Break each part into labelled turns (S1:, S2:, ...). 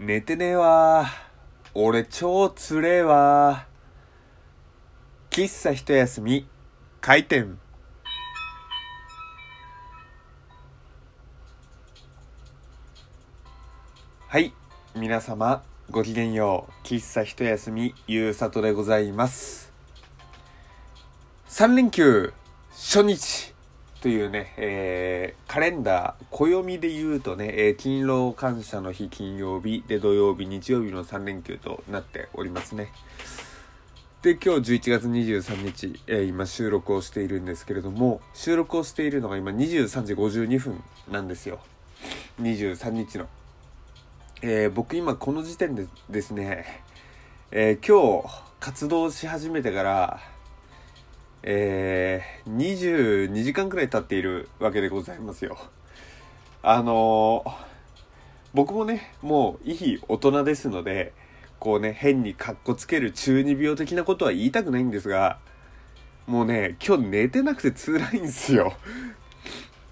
S1: 寝てねえわ。俺超つれえわ。喫茶一休み。開店。はい。皆様ごきげんよう。喫茶一休みゆうさとでございます。3連休初日。というね、えー、カレンダー、暦で言うとね、えー、勤労感謝の日金曜日で土曜日、日曜日の3連休となっておりますね。で、今日11月23日、えー、今収録をしているんですけれども、収録をしているのが今23時52分なんですよ。23日の。えー、僕今この時点でですね、え、今日活動し始めてから、えー、22時間くらい経っているわけでございますよ。あのー、僕もね、もういい大人ですので、こうね、変にカッコつける中二病的なことは言いたくないんですが、もうね、今日寝てなくて辛いんですよ。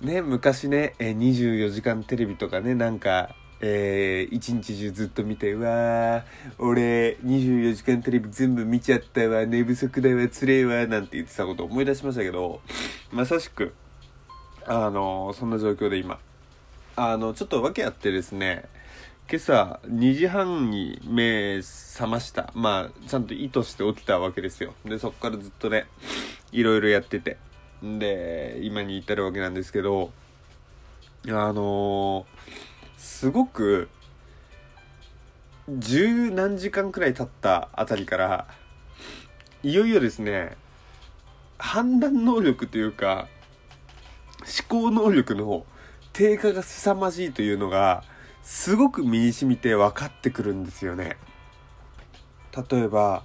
S1: ね、昔ね、え24時間テレビとかね、なんか、えー、一日中ずっと見て、うわー、俺、24時間テレビ全部見ちゃったわ、寝不足だわ、つれえわ、なんて言ってたことを思い出しましたけど、まさしく、あのそんな状況で今、あの、ちょっと訳あってですね、今朝2時半に目覚ました。まあ、ちゃんと意図して起きたわけですよ。で、そっからずっとね、いろいろやってて。で、今に至るわけなんですけど、あのーすごく十何時間くらい経ったあたりからいよいよですね判断能力というか思考能力の低下が凄まじいというのがすごく身に染みて分かってくるんですよね。例えば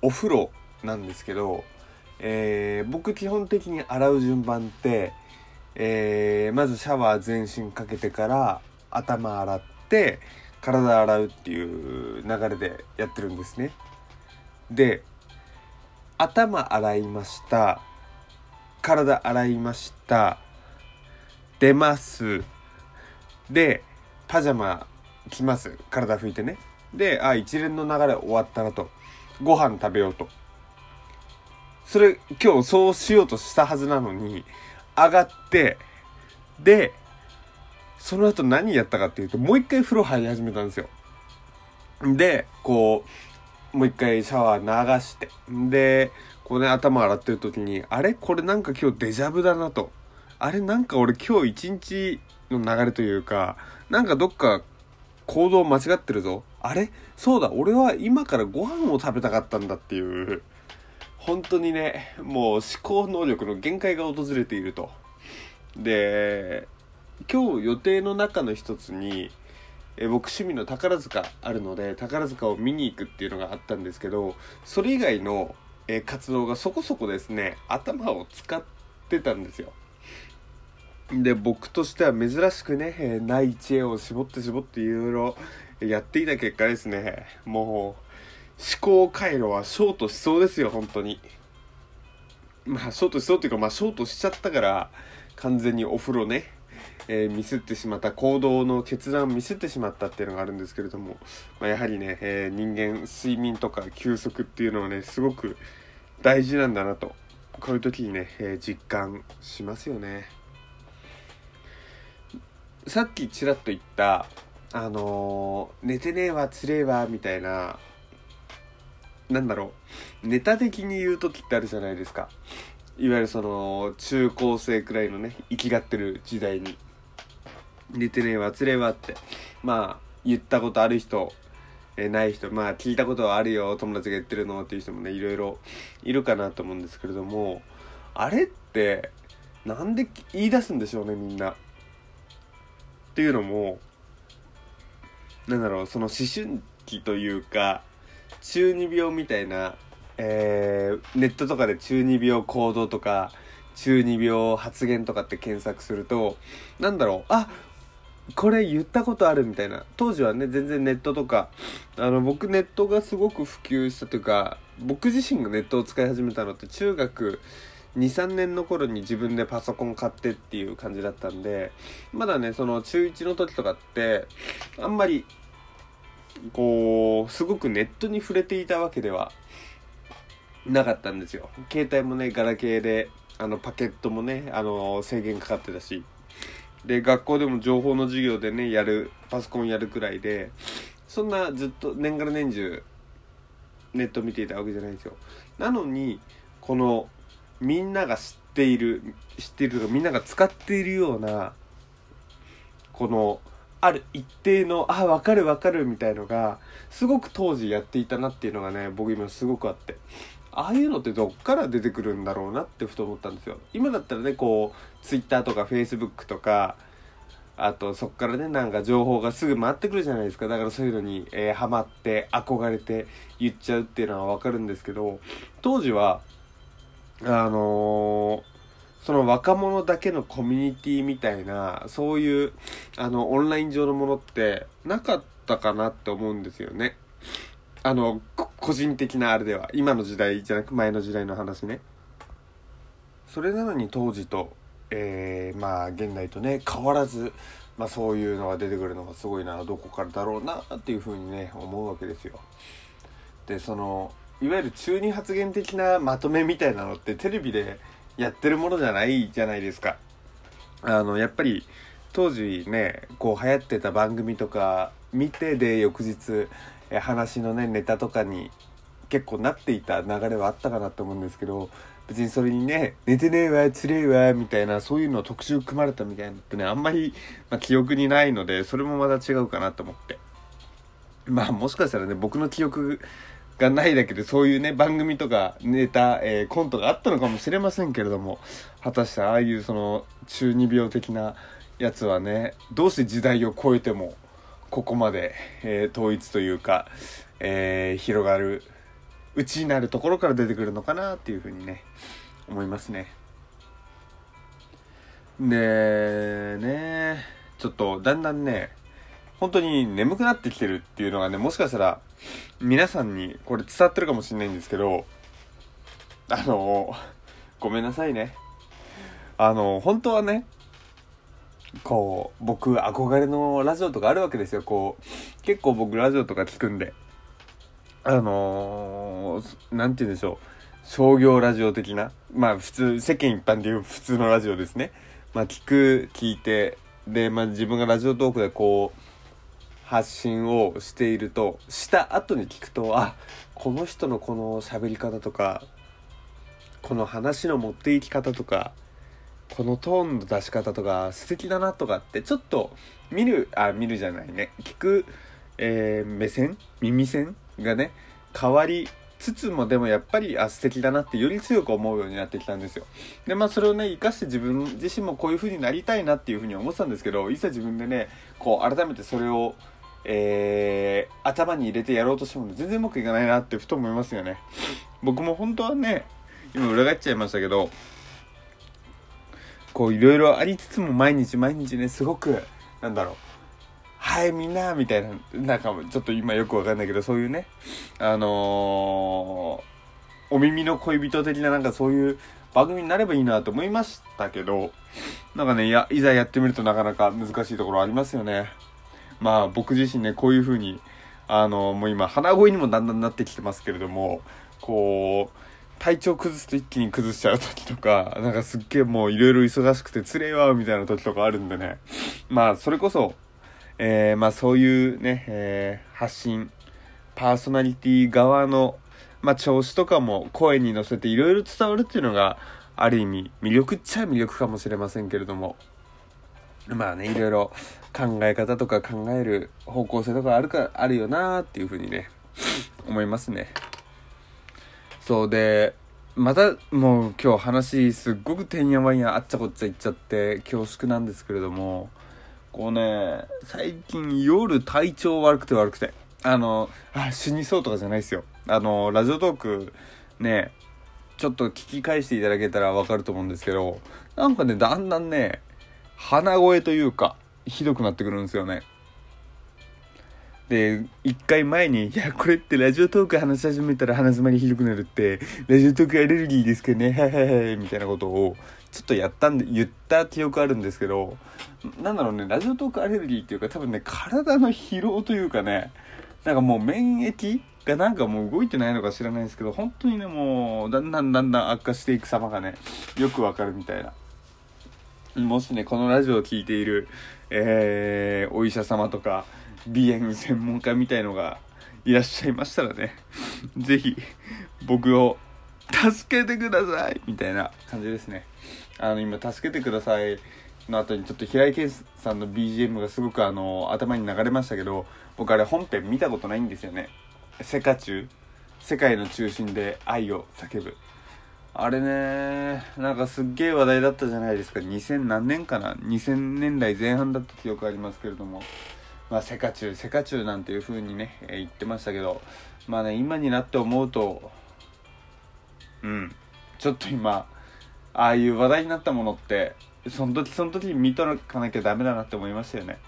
S1: お風呂なんですけど、えー、僕基本的に洗う順番って、えー、まずシャワー全身かけてから頭洗って体洗うっていう流れでやってるんですね。で頭洗いました。体洗いました。出ます。でパジャマ着ます。体拭いてね。であ一連の流れ終わったなと。ご飯食べようと。それ今日そうしようとしたはずなのに上がってでその後何やったかっていうと、もう一回風呂入り始めたんですよ。で、こう、もう一回シャワー流して、で、こうね、頭洗ってる時に、あれ？これなんか今日デジャブだなと。あれ？なんか俺今日一日の流れというか、なんかどっか行動間違ってるぞ。あれ？そうだ、俺は今からご飯を食べたかったんだっていう、本当にね、もう思考能力の限界が訪れていると。で、今日予定の中の一つに、え僕趣味の宝塚あるので宝塚を見に行くっていうのがあったんですけどそれ以外の、え活動がそこそこですね頭を使ってたんですよ。で僕としては珍しくね、えない知恵を絞って絞っていろいろやっていた結果ですねもう思考回路はショートしそうですよ本当に。まあショートしそうっていうかまあショートしちゃったから完全にお風呂ねえー、ミスってしまった行動の決断をミスってしまったっていうのがあるんですけれども、まあ、やはりね、えー、人間睡眠とか休息っていうのはねすごく大事なんだなとこういう時にね、えー、実感しますよね。さっきちらっと言ったあの寝てねえわつれえわみたいななんだろうネタ的に言う時ってあるじゃないですか。いわゆるその中高生くらいのね生きがってる時代に。寝てねえわつれえわってまあ言ったことある人えない人まあ聞いたことはあるよ友達が言ってるのっていう人もねいろいろいるかなと思うんですけれどもあれってなんで言い出すんでしょうねみんな。っていうのもなんだろうその思春期というか中二病みたいな、えー、ネットとかで中二病行動とか中二病発言とかって検索するとなんだろうあこれ言ったことあるみたいな。当時はね全然ネットとかあの僕ネットがすごく普及したというか僕自身がネットを使い始めたのって中学23年の頃に自分でパソコン買ってっていう感じだったんでまだねその中1の時とかってあんまりこうすごくネットに触れていたわけではなかったんですよ。携帯もねガラケーであのパケットもねあの制限かかってたし。で学校でも情報の授業でねやるパソコンやるくらいでそんなずっと年がら年中ネット見ていたわけじゃないんですよ。なのにこのみんなが知っている知っているとかみんなが使っているようなこのある一定のあ分かる分かるみたいのがすごく当時やっていたなっていうのがね僕今すごくあって。ああいうのってどっから出てくるんだろうなってふと思ったんですよ。今だったらねこう Twitter とか Facebook とかあとそっからねなんか情報がすぐ回ってくるじゃないですか。だからそういうのに、えー、ハマって憧れて言っちゃうっていうのは分かるんですけど当時はあのーその若者だけのコミュニティみたいなそういうあのオンライン上のものってなかったかなって思うんですよね。あの個人的なあれでは今の時代じゃなく前の時代の話ねそれなのに当時とえー、まあ現代とね変わらず、まあ、そういうのが出てくるのがすごいなどこからだろうなっていうふうにね思うわけですよでそのいわゆる中二発言的なまとめみたいなのってテレビでやってるものじゃないじゃないですか。あの、やっぱり当時ね、こう流行ってた番組とか見てで翌日、話のね、ネタとかに結構なっていた流れはあったかなと思うんですけど、別にそれにね、寝てねえわ、つれえわ、みたいな、そういうの特集組まれたみたいなのってね、あんまり、ま、記憶にないので、それもまた違うかなと思って。まあもしかしたらね、僕の記憶がないだけでそういうね番組とかネタ、えー、コントがあったのかもしれませんけれども果たしてああいうその中二病的なやつはねどうして時代を超えてもここまで、えー、統一というか、えー、広がる内になるところから出てくるのかなっていうふうにね思いますね。でねちょっとだんだんね本当に眠くなってきてるっていうのがねもしかしたら皆さんにこれ伝わってるかもしれないんですけどあのごめんなさいねあの本当はねこう僕憧れのラジオとかあるわけですよ。こう結構僕ラジオとか聞くんで。あの何、て言うんでしょう。商業ラジオ的な。まあ普通世間一般でいう普通のラジオですね。まあ聞く聞いて。でまあ自分がラジオトークでこう発信をしているとした後に聞くとあこの人のこの喋り方とかこの話の持っていき方とかこのトーンの出し方とか素敵だなとかってちょっと見るあ見るじゃないね。聞く、えー、目線？耳線がね変わりつつもでもやっぱりあ素敵だなってより強く思うようになってきたんですよ。でまあそれをね生かして自分自身もこういう風になりたいなっていう風に思ってたんですけどいざ自分でねこう改めてそれをえー、頭に入れてやろうとしても全然うまくいかないなってふと思いますよね。僕も本当はね今裏返っちゃいましたけどこういろいろありつつも毎日毎日ねすごくなんだろうはいみんなみたいななんかちょっと今よくわかんないけどそういうねあのー、お耳の恋人的ななんかそういう番組になればいいなと思いましたけどなんかねいやいざやってみるとなかなか難しいところありますよね。まあ僕自身ね、こういう風に、あの、もう今、鼻声にもだんだんなってきてますけれども、こう、体調崩すと一気に崩しちゃう時とか、なんかすっげえもういろいろ忙しくてつれえわ、みたいな時とかあるんでね。まあ、それこそ、えー、まあそういうね、えー、発信、パーソナリティ側の、まあ調子とかも声に乗せていろいろ伝わるっていうのが、ある意味魅力っちゃ魅力かもしれませんけれども、まあね、いろいろ考え方とか考える方向性とかあるか、あるよなーっていうふうにね、思いますね。そうで、またもう今日話すっごくてんやわんやあっちゃこっちゃ言っちゃって恐縮なんですけれども、こうね、最近夜体調悪くて悪くて、あの、あ、死にそうとかじゃないですよ。あの、ラジオトークね、ちょっと聞き返していただけたらわかると思うんですけど、なんかね、だんだんね、鼻声というか、ひどくなってくるんですよね。で、一回前に、いや、これってラジオトーク話し始めたら鼻詰まりひどくなるって、ラジオトークアレルギーですかね、はいはいはい、みたいなことを、ちょっとやったんで、言った記憶あるんですけど、なんだろうね、ラジオトークアレルギーっていうか、多分ね、体の疲労というかね、なんかもう免疫がなんかもう動いてないのか知らないですけど本当にねもうだんだんだんだん悪化していく様がねよくわかるみたいな。もしねこのラジオを聴いている、えー、お医者様とか鼻炎専門家みたいのがいらっしゃいましたらね是非僕を助けてくださいみたいな感じですね。あの今助けてくださいの後にちょっと平井堅さんの BGM がすごくあの頭に流れましたけど僕あれ本編見たことないんですよね。世界中世界の中心で愛を叫ぶ。あれねなんかすっげえ話題だったじゃないですか。2000何年かな。2000年代前半だった記憶ありますけれども。まあセカチュウセカチュウなんていう風にね、えー、言ってましたけどまあね今になって思うとうんちょっと今ああいう話題になったものってその時その時に見とかなきゃダメだなって思いましたよね。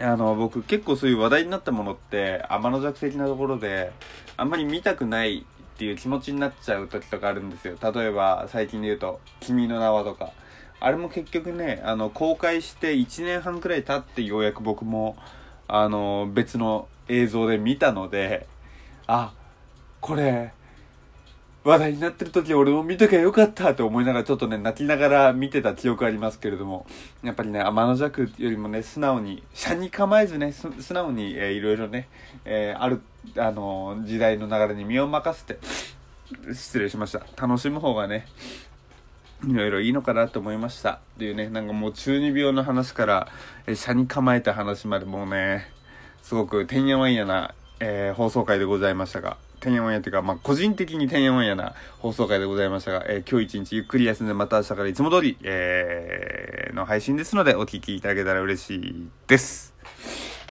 S1: あの僕結構そういう話題になったものって天の弱的なところであんまり見たくないっていう気持ちになっちゃう時とかあるんですよ。例えば最近で言うと「君の名は」とか。あれも結局ねあの公開して1年半くらい経ってようやく僕もあの別の映像で見たのであこれ話題になってる時俺も見ときゃよかったと思いながらちょっとね泣きながら見てた記憶ありますけれどもやっぱりね天の弱よりもね素直に車に構えずね素直に、えー、いろいろね、えー、あるあの、時代の流れに身を任せて失礼しました。楽しむ方がねいろいろいいのかなと思いましたっていうねなんかもう中二病の話から、えー、車に構えた話までもうねすごくてんやわんやな、えー、放送回でございましたがてんやわんやというか、まあ、個人的にてんやわんやな放送回でございましたが、えー、今日一日ゆっくり休んでまた明日からいつも通り、えー、の配信ですのでお聴きいただけたら嬉しいです。